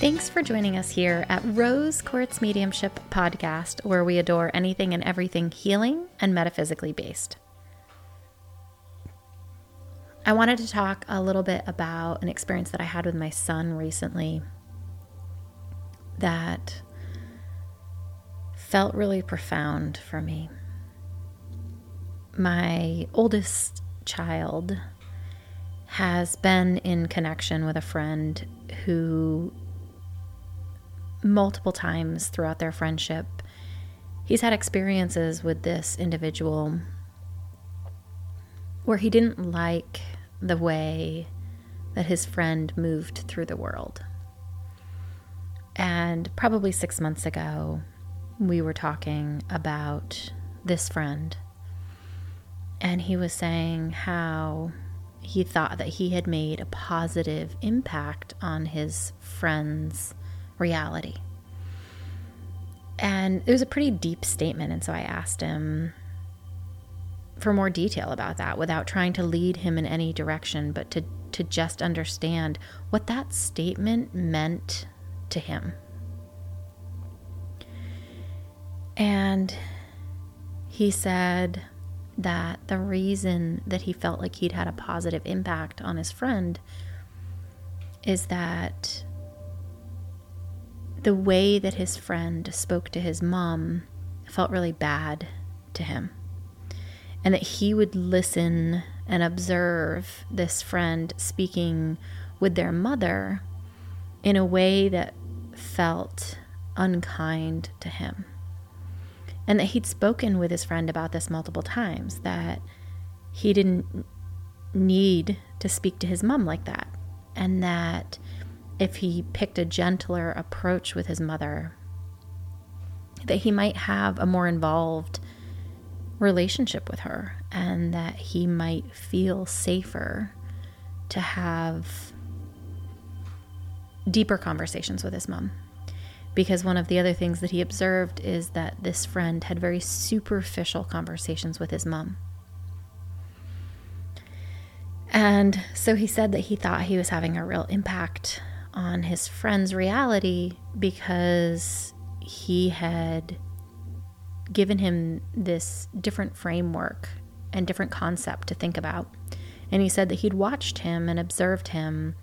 Thanks for joining us here at Rose Quartz Mediumship Podcast, where we adore anything and everything healing and metaphysically based. I wanted to talk a little bit about an experience that I had with my son recently that felt really profound for me. My oldest child has been in connection with a friend who multiple times throughout their friendship, he's had experiences with this individual where he didn't like the way that his friend moved through the world. And probably six months ago, we were talking about this friend. And he was saying how he thought that he had made a positive impact on his friend's reality. And it was a pretty deep statement. And so I asked him for more detail about that without trying to lead him in any direction, but to, to just understand what that statement meant to him. And he said that the reason that he felt like he'd had a positive impact on his friend is that the way that his friend spoke to his mom felt really bad to him. And that he would listen and observe this friend speaking with their mother in a way that felt unkind to him. And that he'd spoken with his friend about this multiple times, that he didn't need to speak to his mom like that. And that if he picked a gentler approach with his mother, that he might have a more involved relationship with her and that he might feel safer to have deeper conversations with his mom. Because one of the other things that he observed is that this friend had very superficial conversations with his mom. And so he said that he thought he was having a real impact on his friend's reality because he had given him this different framework and different concept to think about. And he said that he'd watched him and observed him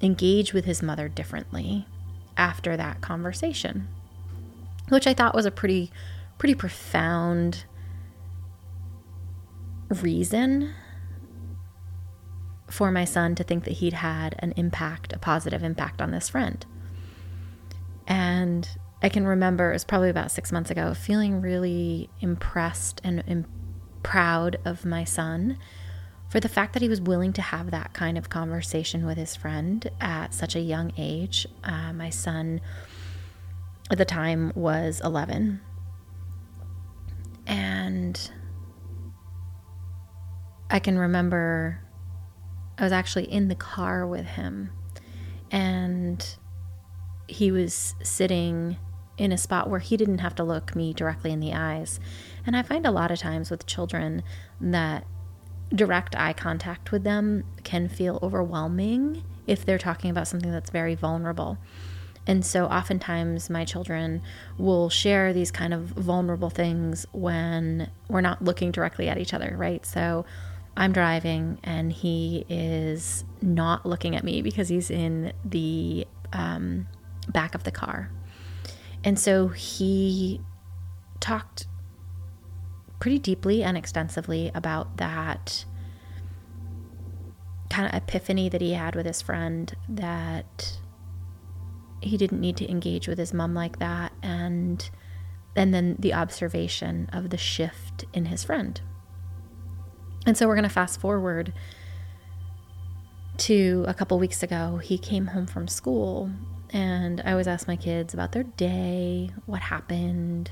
engage with his mother differently after that conversation, which I thought was a pretty, pretty profound reason for my son to think that he'd had an impact, a positive impact on this friend. And I can remember it was probably about six months ago, feeling really impressed and, proud of my son for the fact that he was willing to have that kind of conversation with his friend at such a young age. Uh, my son at the time was 11. And I can remember I was actually in the car with him and he was sitting in a spot where he didn't have to look me directly in the eyes. And I find a lot of times with children that direct eye contact with them can feel overwhelming if they're talking about something that's very vulnerable. And so oftentimes my children will share these kind of vulnerable things when we're not looking directly at each other, right? So I'm driving and he is not looking at me because he's in the um, back of the car. And so he talked pretty deeply and extensively about that kind of epiphany that he had with his friend that he didn't need to engage with his mom like that and and then the observation of the shift in his friend and so we're going to fast forward to a couple weeks ago. He came home from school, and I always ask my kids about their day, what happened.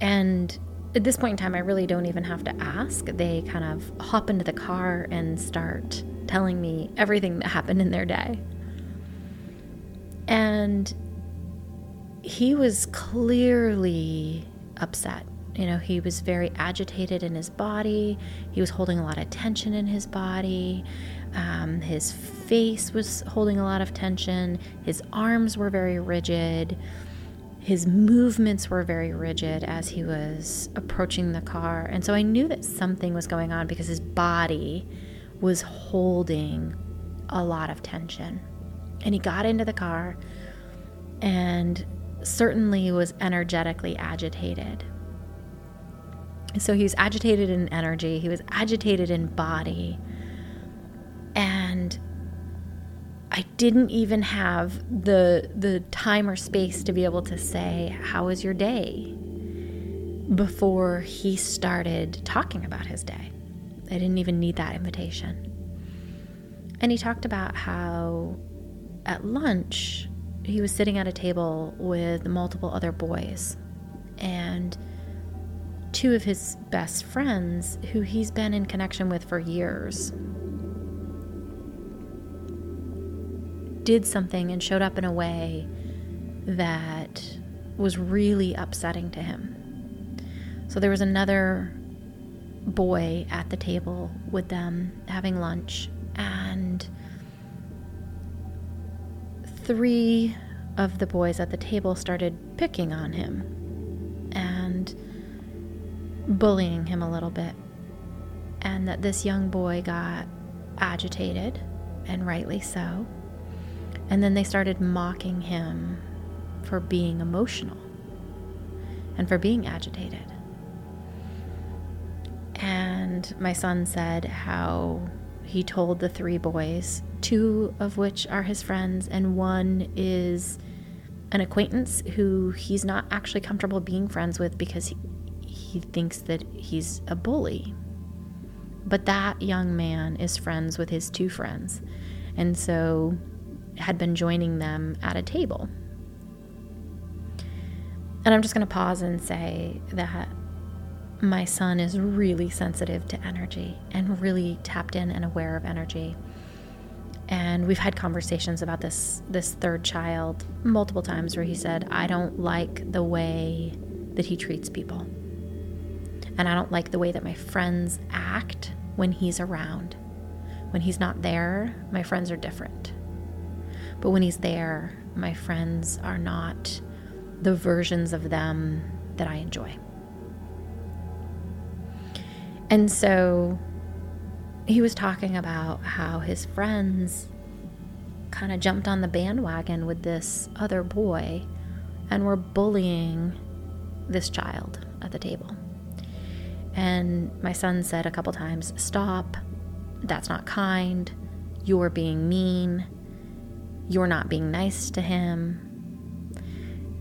And at this point in time, I really don't even have to ask. They kind of hop into the car and start telling me everything that happened in their day. And he was clearly upset you know, he was very agitated in his body. He was holding a lot of tension in his body. Um, his face was holding a lot of tension. His arms were very rigid. His movements were very rigid as he was approaching the car. And so I knew that something was going on because his body was holding a lot of tension. And he got into the car and certainly was energetically agitated. So he was agitated in energy, he was agitated in body. And I didn't even have the the time or space to be able to say, "How was your day?" before he started talking about his day. I didn't even need that invitation. And he talked about how at lunch he was sitting at a table with multiple other boys and two of his best friends who he's been in connection with for years did something and showed up in a way that was really upsetting to him. So there was another boy at the table with them having lunch, and three of the boys at the table started picking on him bullying him a little bit. And that this young boy got agitated, and rightly so. And then they started mocking him for being emotional and for being agitated. And my son said how he told the three boys, two of which are his friends, and one is an acquaintance who he's not actually comfortable being friends with because he, he thinks that he's a bully. But that young man is friends with his two friends. And so had been joining them at a table. And I'm just going to pause and say that my son is really sensitive to energy and really tapped in and aware of energy. And we've had conversations about this this third child multiple times where he said, "I don't like the way that he treats people. And I don't like the way that my friends act when he's around. When he's not there, my friends are different." But when he's there, my friends are not the versions of them that I enjoy. And so he was talking about how his friends kind of jumped on the bandwagon with this other boy and were bullying this child at the table. And my son said a couple times, Stop, that's not kind, you're being mean you're not being nice to him.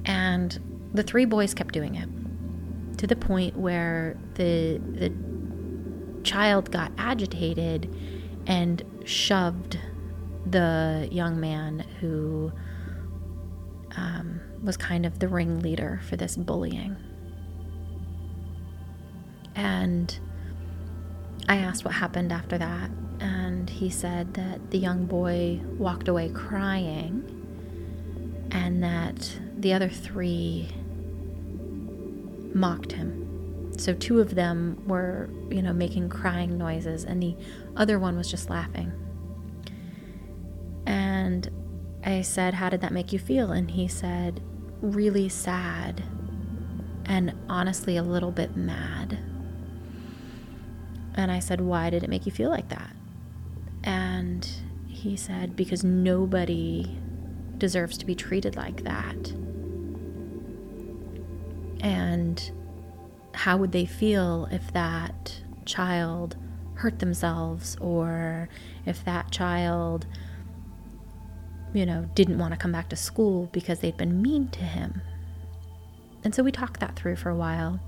And the three boys kept doing it to the point where the the child got agitated and shoved the young man who um, was kind of the ringleader for this bullying. And I asked what happened after that, and he said that the young boy walked away crying and that the other three mocked him. So two of them were, you know, making crying noises and the other one was just laughing. And I said, "How did that make you feel?" And he said, "Really sad and honestly a little bit mad." And I said, "Why did it make you feel like that?" And he said, because nobody deserves to be treated like that. And how would they feel if that child hurt themselves or if that child, you know, didn't want to come back to school because they'd been mean to him? And so we talked that through for a while.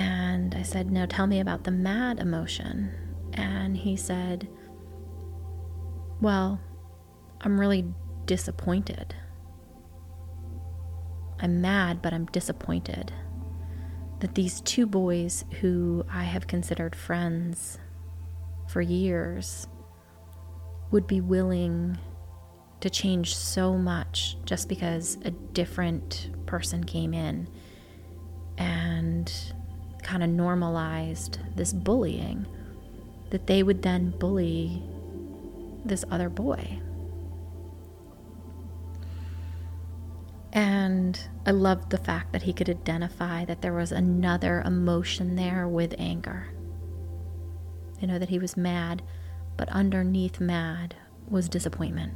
And I said, Now tell me about the mad emotion. And he said, Well, I'm really disappointed. I'm mad, but I'm disappointed that these two boys who I have considered friends for years would be willing to change so much just because a different person came in and kind of normalized this bullying that they would then bully this other boy. And I loved the fact that he could identify that there was another emotion there with anger. You know, that he was mad, but underneath mad was disappointment.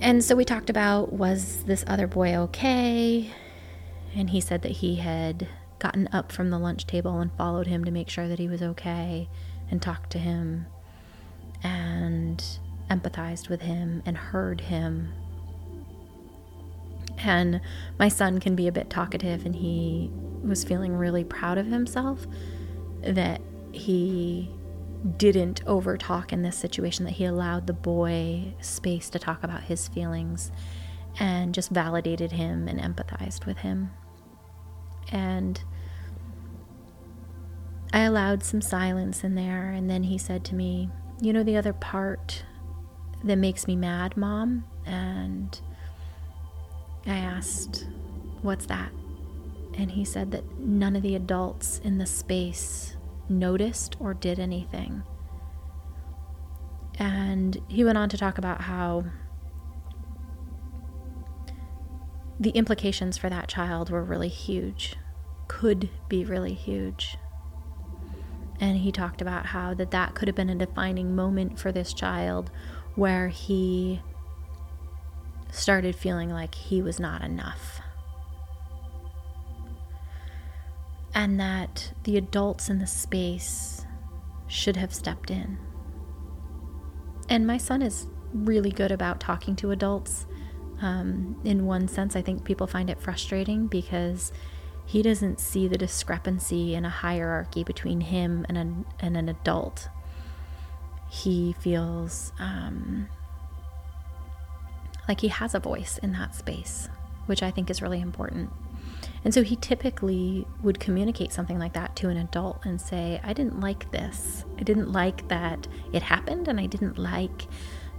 And so we talked about was this other boy okay? And he said that he had gotten up from the lunch table and followed him to make sure that he was okay and talked to him and empathized with him and heard him. And my son can be a bit talkative, and he was feeling really proud of himself that he didn't overtalk in this situation, that he allowed the boy space to talk about his feelings and just validated him and empathized with him. And I allowed some silence in there, and then he said to me, You know, the other part that makes me mad, Mom? And I asked, What's that? And he said that none of the adults in the space noticed or did anything. And he went on to talk about how the implications for that child were really huge, could be really huge. And he talked about how that that could have been a defining moment for this child where he started feeling like he was not enough. And that the adults in the space should have stepped in. And my son is really good about talking to adults. Um, in one sense, I think people find it frustrating because he doesn't see the discrepancy in a hierarchy between him and an, and an adult. He feels um, like he has a voice in that space, which I think is really important. And so he typically would communicate something like that to an adult and say, I didn't like this. I didn't like that it happened, and I didn't like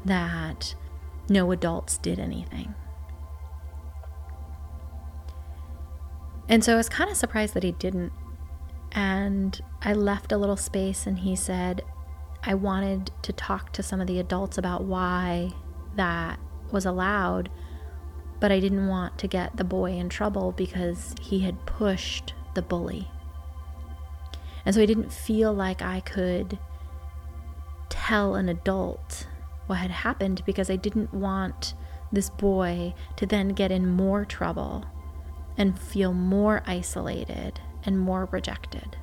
that no adults did anything. And so I was kind of surprised that he didn't. And I left a little space, and he said, I wanted to talk to some of the adults about why that was allowed, but I didn't want to get the boy in trouble because he had pushed the bully. And so I didn't feel like I could tell an adult what had happened because I didn't want this boy to then get in more trouble and feel more isolated and more rejected.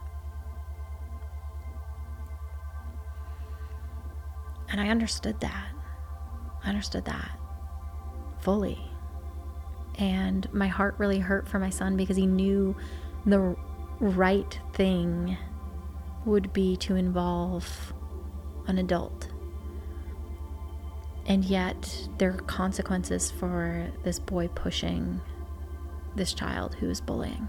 And I understood that. I understood that fully. And my heart really hurt for my son because he knew the right thing would be to involve an adult. And yet, there are consequences for this boy pushing this child who is bullying.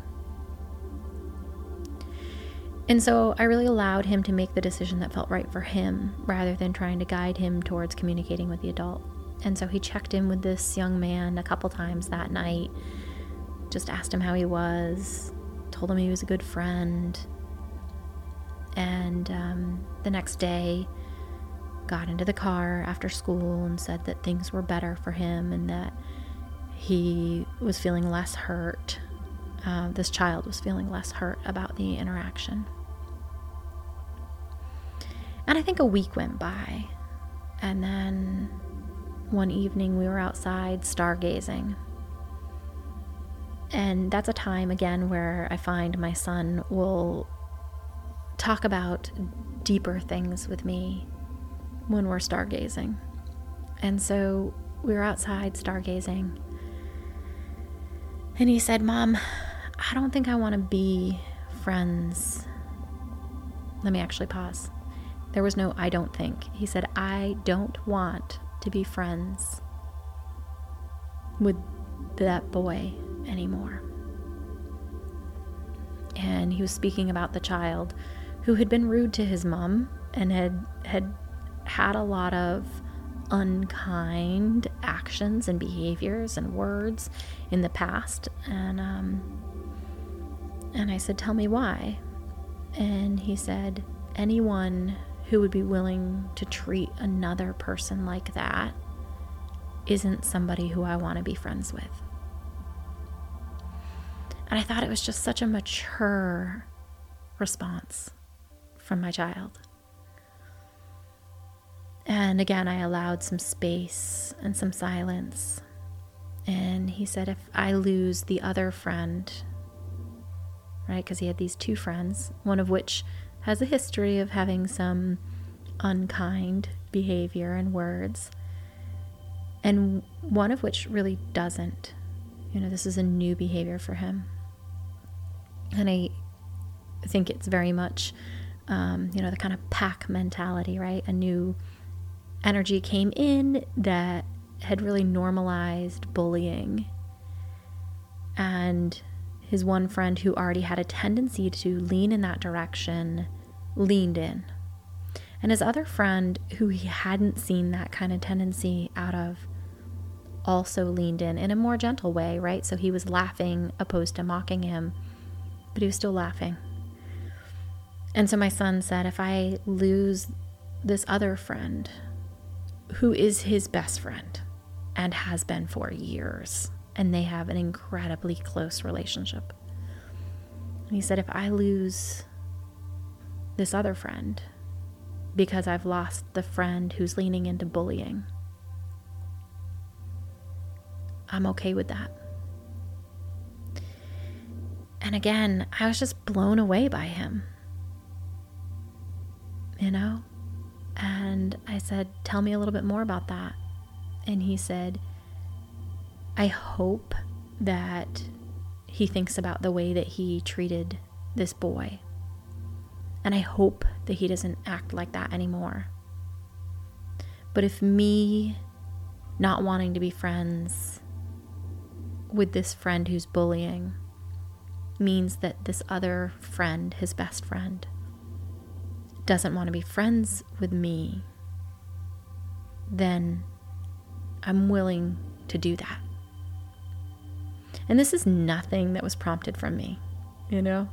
And so I really allowed him to make the decision that felt right for him rather than trying to guide him towards communicating with the adult. And so he checked in with this young man a couple times that night, just asked him how he was, told him he was a good friend. And um, the next day, got into the car after school and said that things were better for him and that he was feeling less hurt. Uh, this child was feeling less hurt about the interaction. And I think a week went by. And then one evening we were outside stargazing. And that's a time, again, where I find my son will talk about deeper things with me when we're stargazing. And so we were outside stargazing. And he said, Mom, I don't think I want to be friends. Let me actually pause. There was no I don't think. He said, I don't want to be friends with that boy anymore. And he was speaking about the child who had been rude to his mom and had had had a lot of unkind actions and behaviors and words in the past and um and I said tell me why And he said, anyone who would be willing to treat another person like that isn't somebody who I want to be friends with. And I thought it was just such a mature response from my child. And again, I allowed some space and some silence. And he said, if I lose the other friend, right, because he had these two friends, one of which has a history of having some unkind behavior and words, and one of which really doesn't. You know, this is a new behavior for him. And I think it's very much, um, you know, the kind of pack mentality, right? A new energy came in that had really normalized bullying. And his one friend who already had a tendency to lean in that direction leaned in. And his other friend, who he hadn't seen that kind of tendency out of, also leaned in in a more gentle way, right? So he was laughing opposed to mocking him, but he was still laughing. And so my son said, if I lose this other friend, who is his best friend and has been for years, and they have an incredibly close relationship. And he said, if I lose this other friend because I've lost the friend who's leaning into bullying, I'm okay with that. And again, I was just blown away by him. You know? And I said, Tell me a little bit more about that. And he said, I hope that he thinks about the way that he treated this boy. And I hope that he doesn't act like that anymore. But if me not wanting to be friends with this friend who's bullying means that this other friend, his best friend, doesn't want to be friends with me, then I'm willing to do that. And this is nothing that was prompted from me, you know?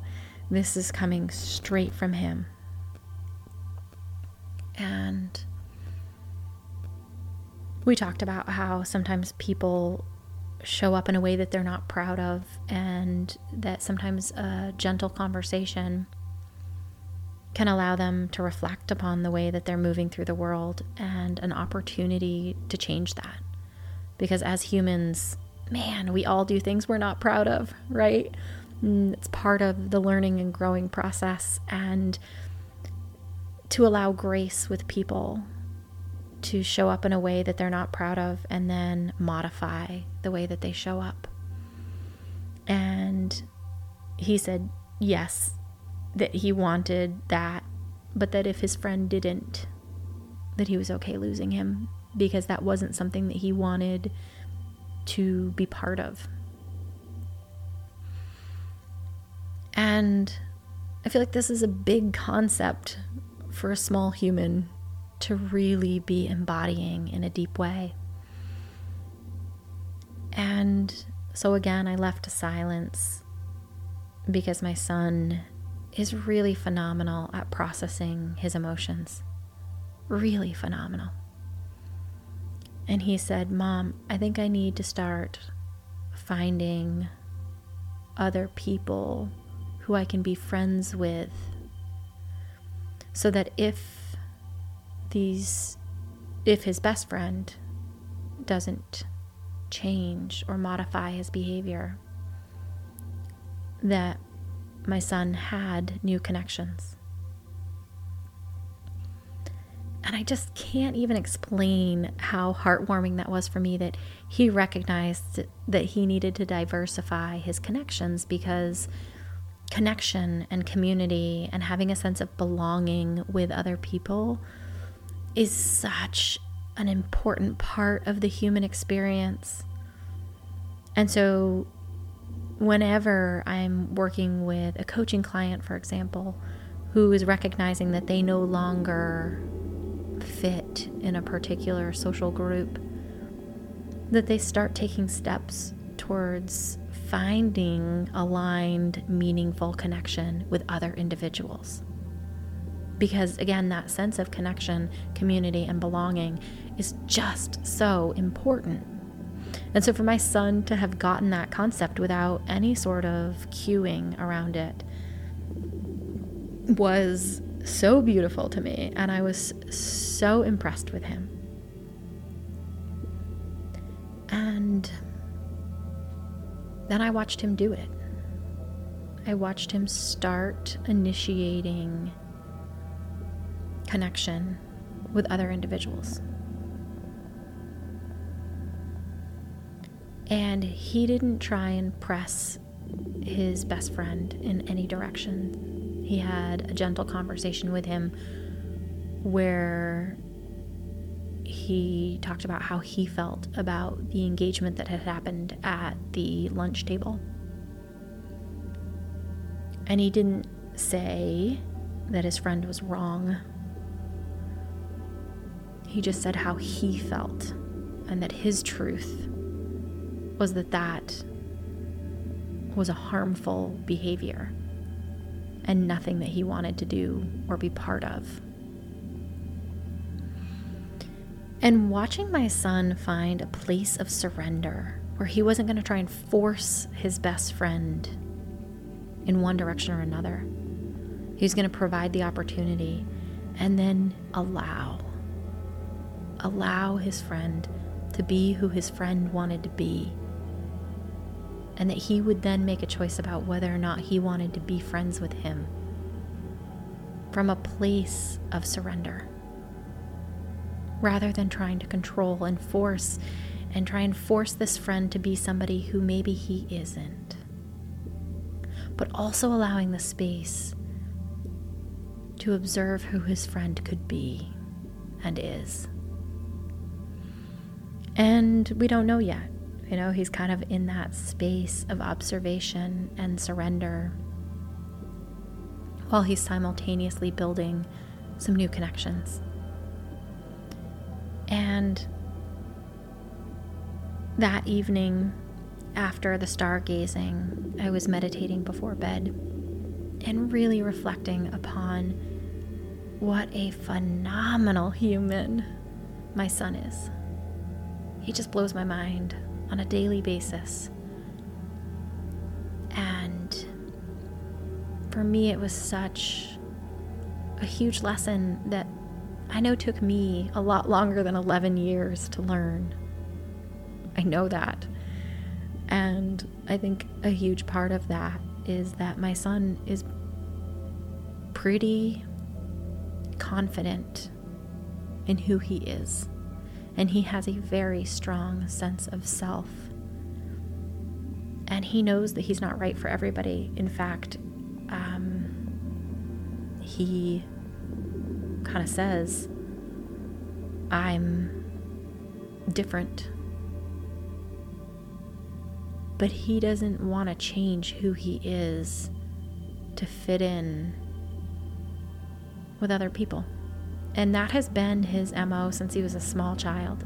This is coming straight from him. And we talked about how sometimes people show up in a way that they're not proud of, and that sometimes a gentle conversation can allow them to reflect upon the way that they're moving through the world and an opportunity to change that. Because as humans, man, we all do things we're not proud of, right? Mm, it's part of the learning and growing process. And to allow grace with people to show up in a way that they're not proud of and then modify the way that they show up. And he said, yes, that he wanted that, but that if his friend didn't, that he was okay losing him because that wasn't something that he wanted to be part of. And I feel like this is a big concept for a small human to really be embodying in a deep way. And so again, I left to silence because my son is really phenomenal at processing his emotions. Really phenomenal. And he said, Mom, I think I need to start finding other people who I can be friends with so that if these if his best friend doesn't change or modify his behavior that my son had new connections. And I just can't even explain how heartwarming that was for me that he recognized that he needed to diversify his connections because connection and community and having a sense of belonging with other people is such an important part of the human experience. And so whenever I'm working with a coaching client, for example, who is recognizing that they no longer fit in a particular social group, that they start taking steps towards finding aligned, meaningful connection with other individuals. Because again, that sense of connection, community, and belonging is just so important. And so, for my son to have gotten that concept without any sort of cueing around it was so beautiful to me. And I was so impressed with him. And then I watched him do it. I watched him start initiating connection with other individuals. And he didn't try and press his best friend in any direction. He had a gentle conversation with him where he talked about how he felt about the engagement that had happened at the lunch table. And he didn't say that his friend was wrong. He just said how he felt and that his truth was that that was a harmful behavior and nothing that he wanted to do or be part of. And watching my son find a place of surrender where he wasn't going to try and force his best friend in one direction or another, he was going to provide the opportunity and then allow. Allow his friend to be who his friend wanted to be and that he would then make a choice about whether or not he wanted to be friends with him from a place of surrender rather than trying to control and force and try and force this friend to be somebody who maybe he isn't. But also allowing the space to observe who his friend could be and is. And we don't know yet. You know, he's kind of in that space of observation and surrender while he's simultaneously building some new connections. And that evening, after the stargazing, I was meditating before bed and really reflecting upon what a phenomenal human my son is. He just blows my mind on a daily basis. And for me, it was such a huge lesson that I know took me a lot longer than 11 years to learn. I know that. And I think a huge part of that is that my son is pretty confident in who he is and he has a very strong sense of self. And he knows that he's not right for everybody. In fact, um, he kind of says, I'm different. But he doesn't want to change who he is to fit in with other people. And that has been his MO since he was a small child.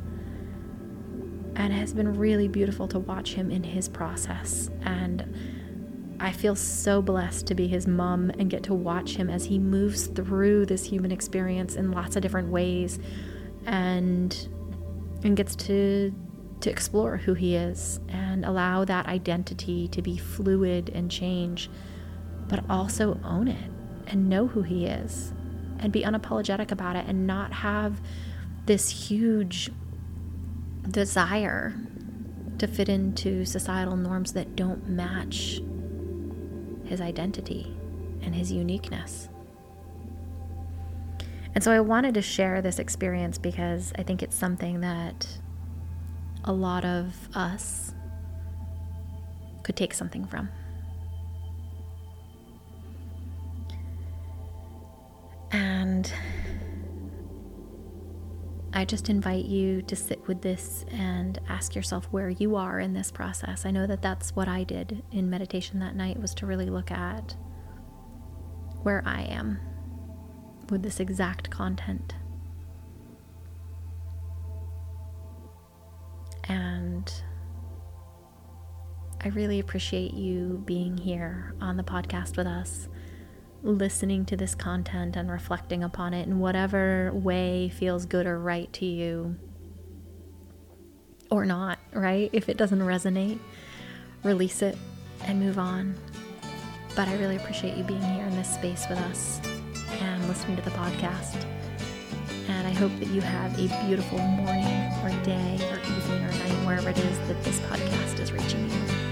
And it has been really beautiful to watch him in his process. And I feel so blessed to be his mom and get to watch him as he moves through this human experience in lots of different ways and and gets to to explore who he is and allow that identity to be fluid and change, but also own it and know who he is and be unapologetic about it and not have this huge desire to fit into societal norms that don't match his identity and his uniqueness. And so I wanted to share this experience because I think it's something that a lot of us could take something from. And I just invite you to sit with this and ask yourself where you are in this process. I know that that's what I did in meditation that night was to really look at where I am with this exact content. And I really appreciate you being here on the podcast with us, listening to this content and reflecting upon it in whatever way feels good or right to you. Or not, right? If it doesn't resonate, release it and move on. But I really appreciate you being here in this space with us and listening to the podcast. And I hope that you have a beautiful morning or day or evening or night, wherever it is that this podcast is reaching you.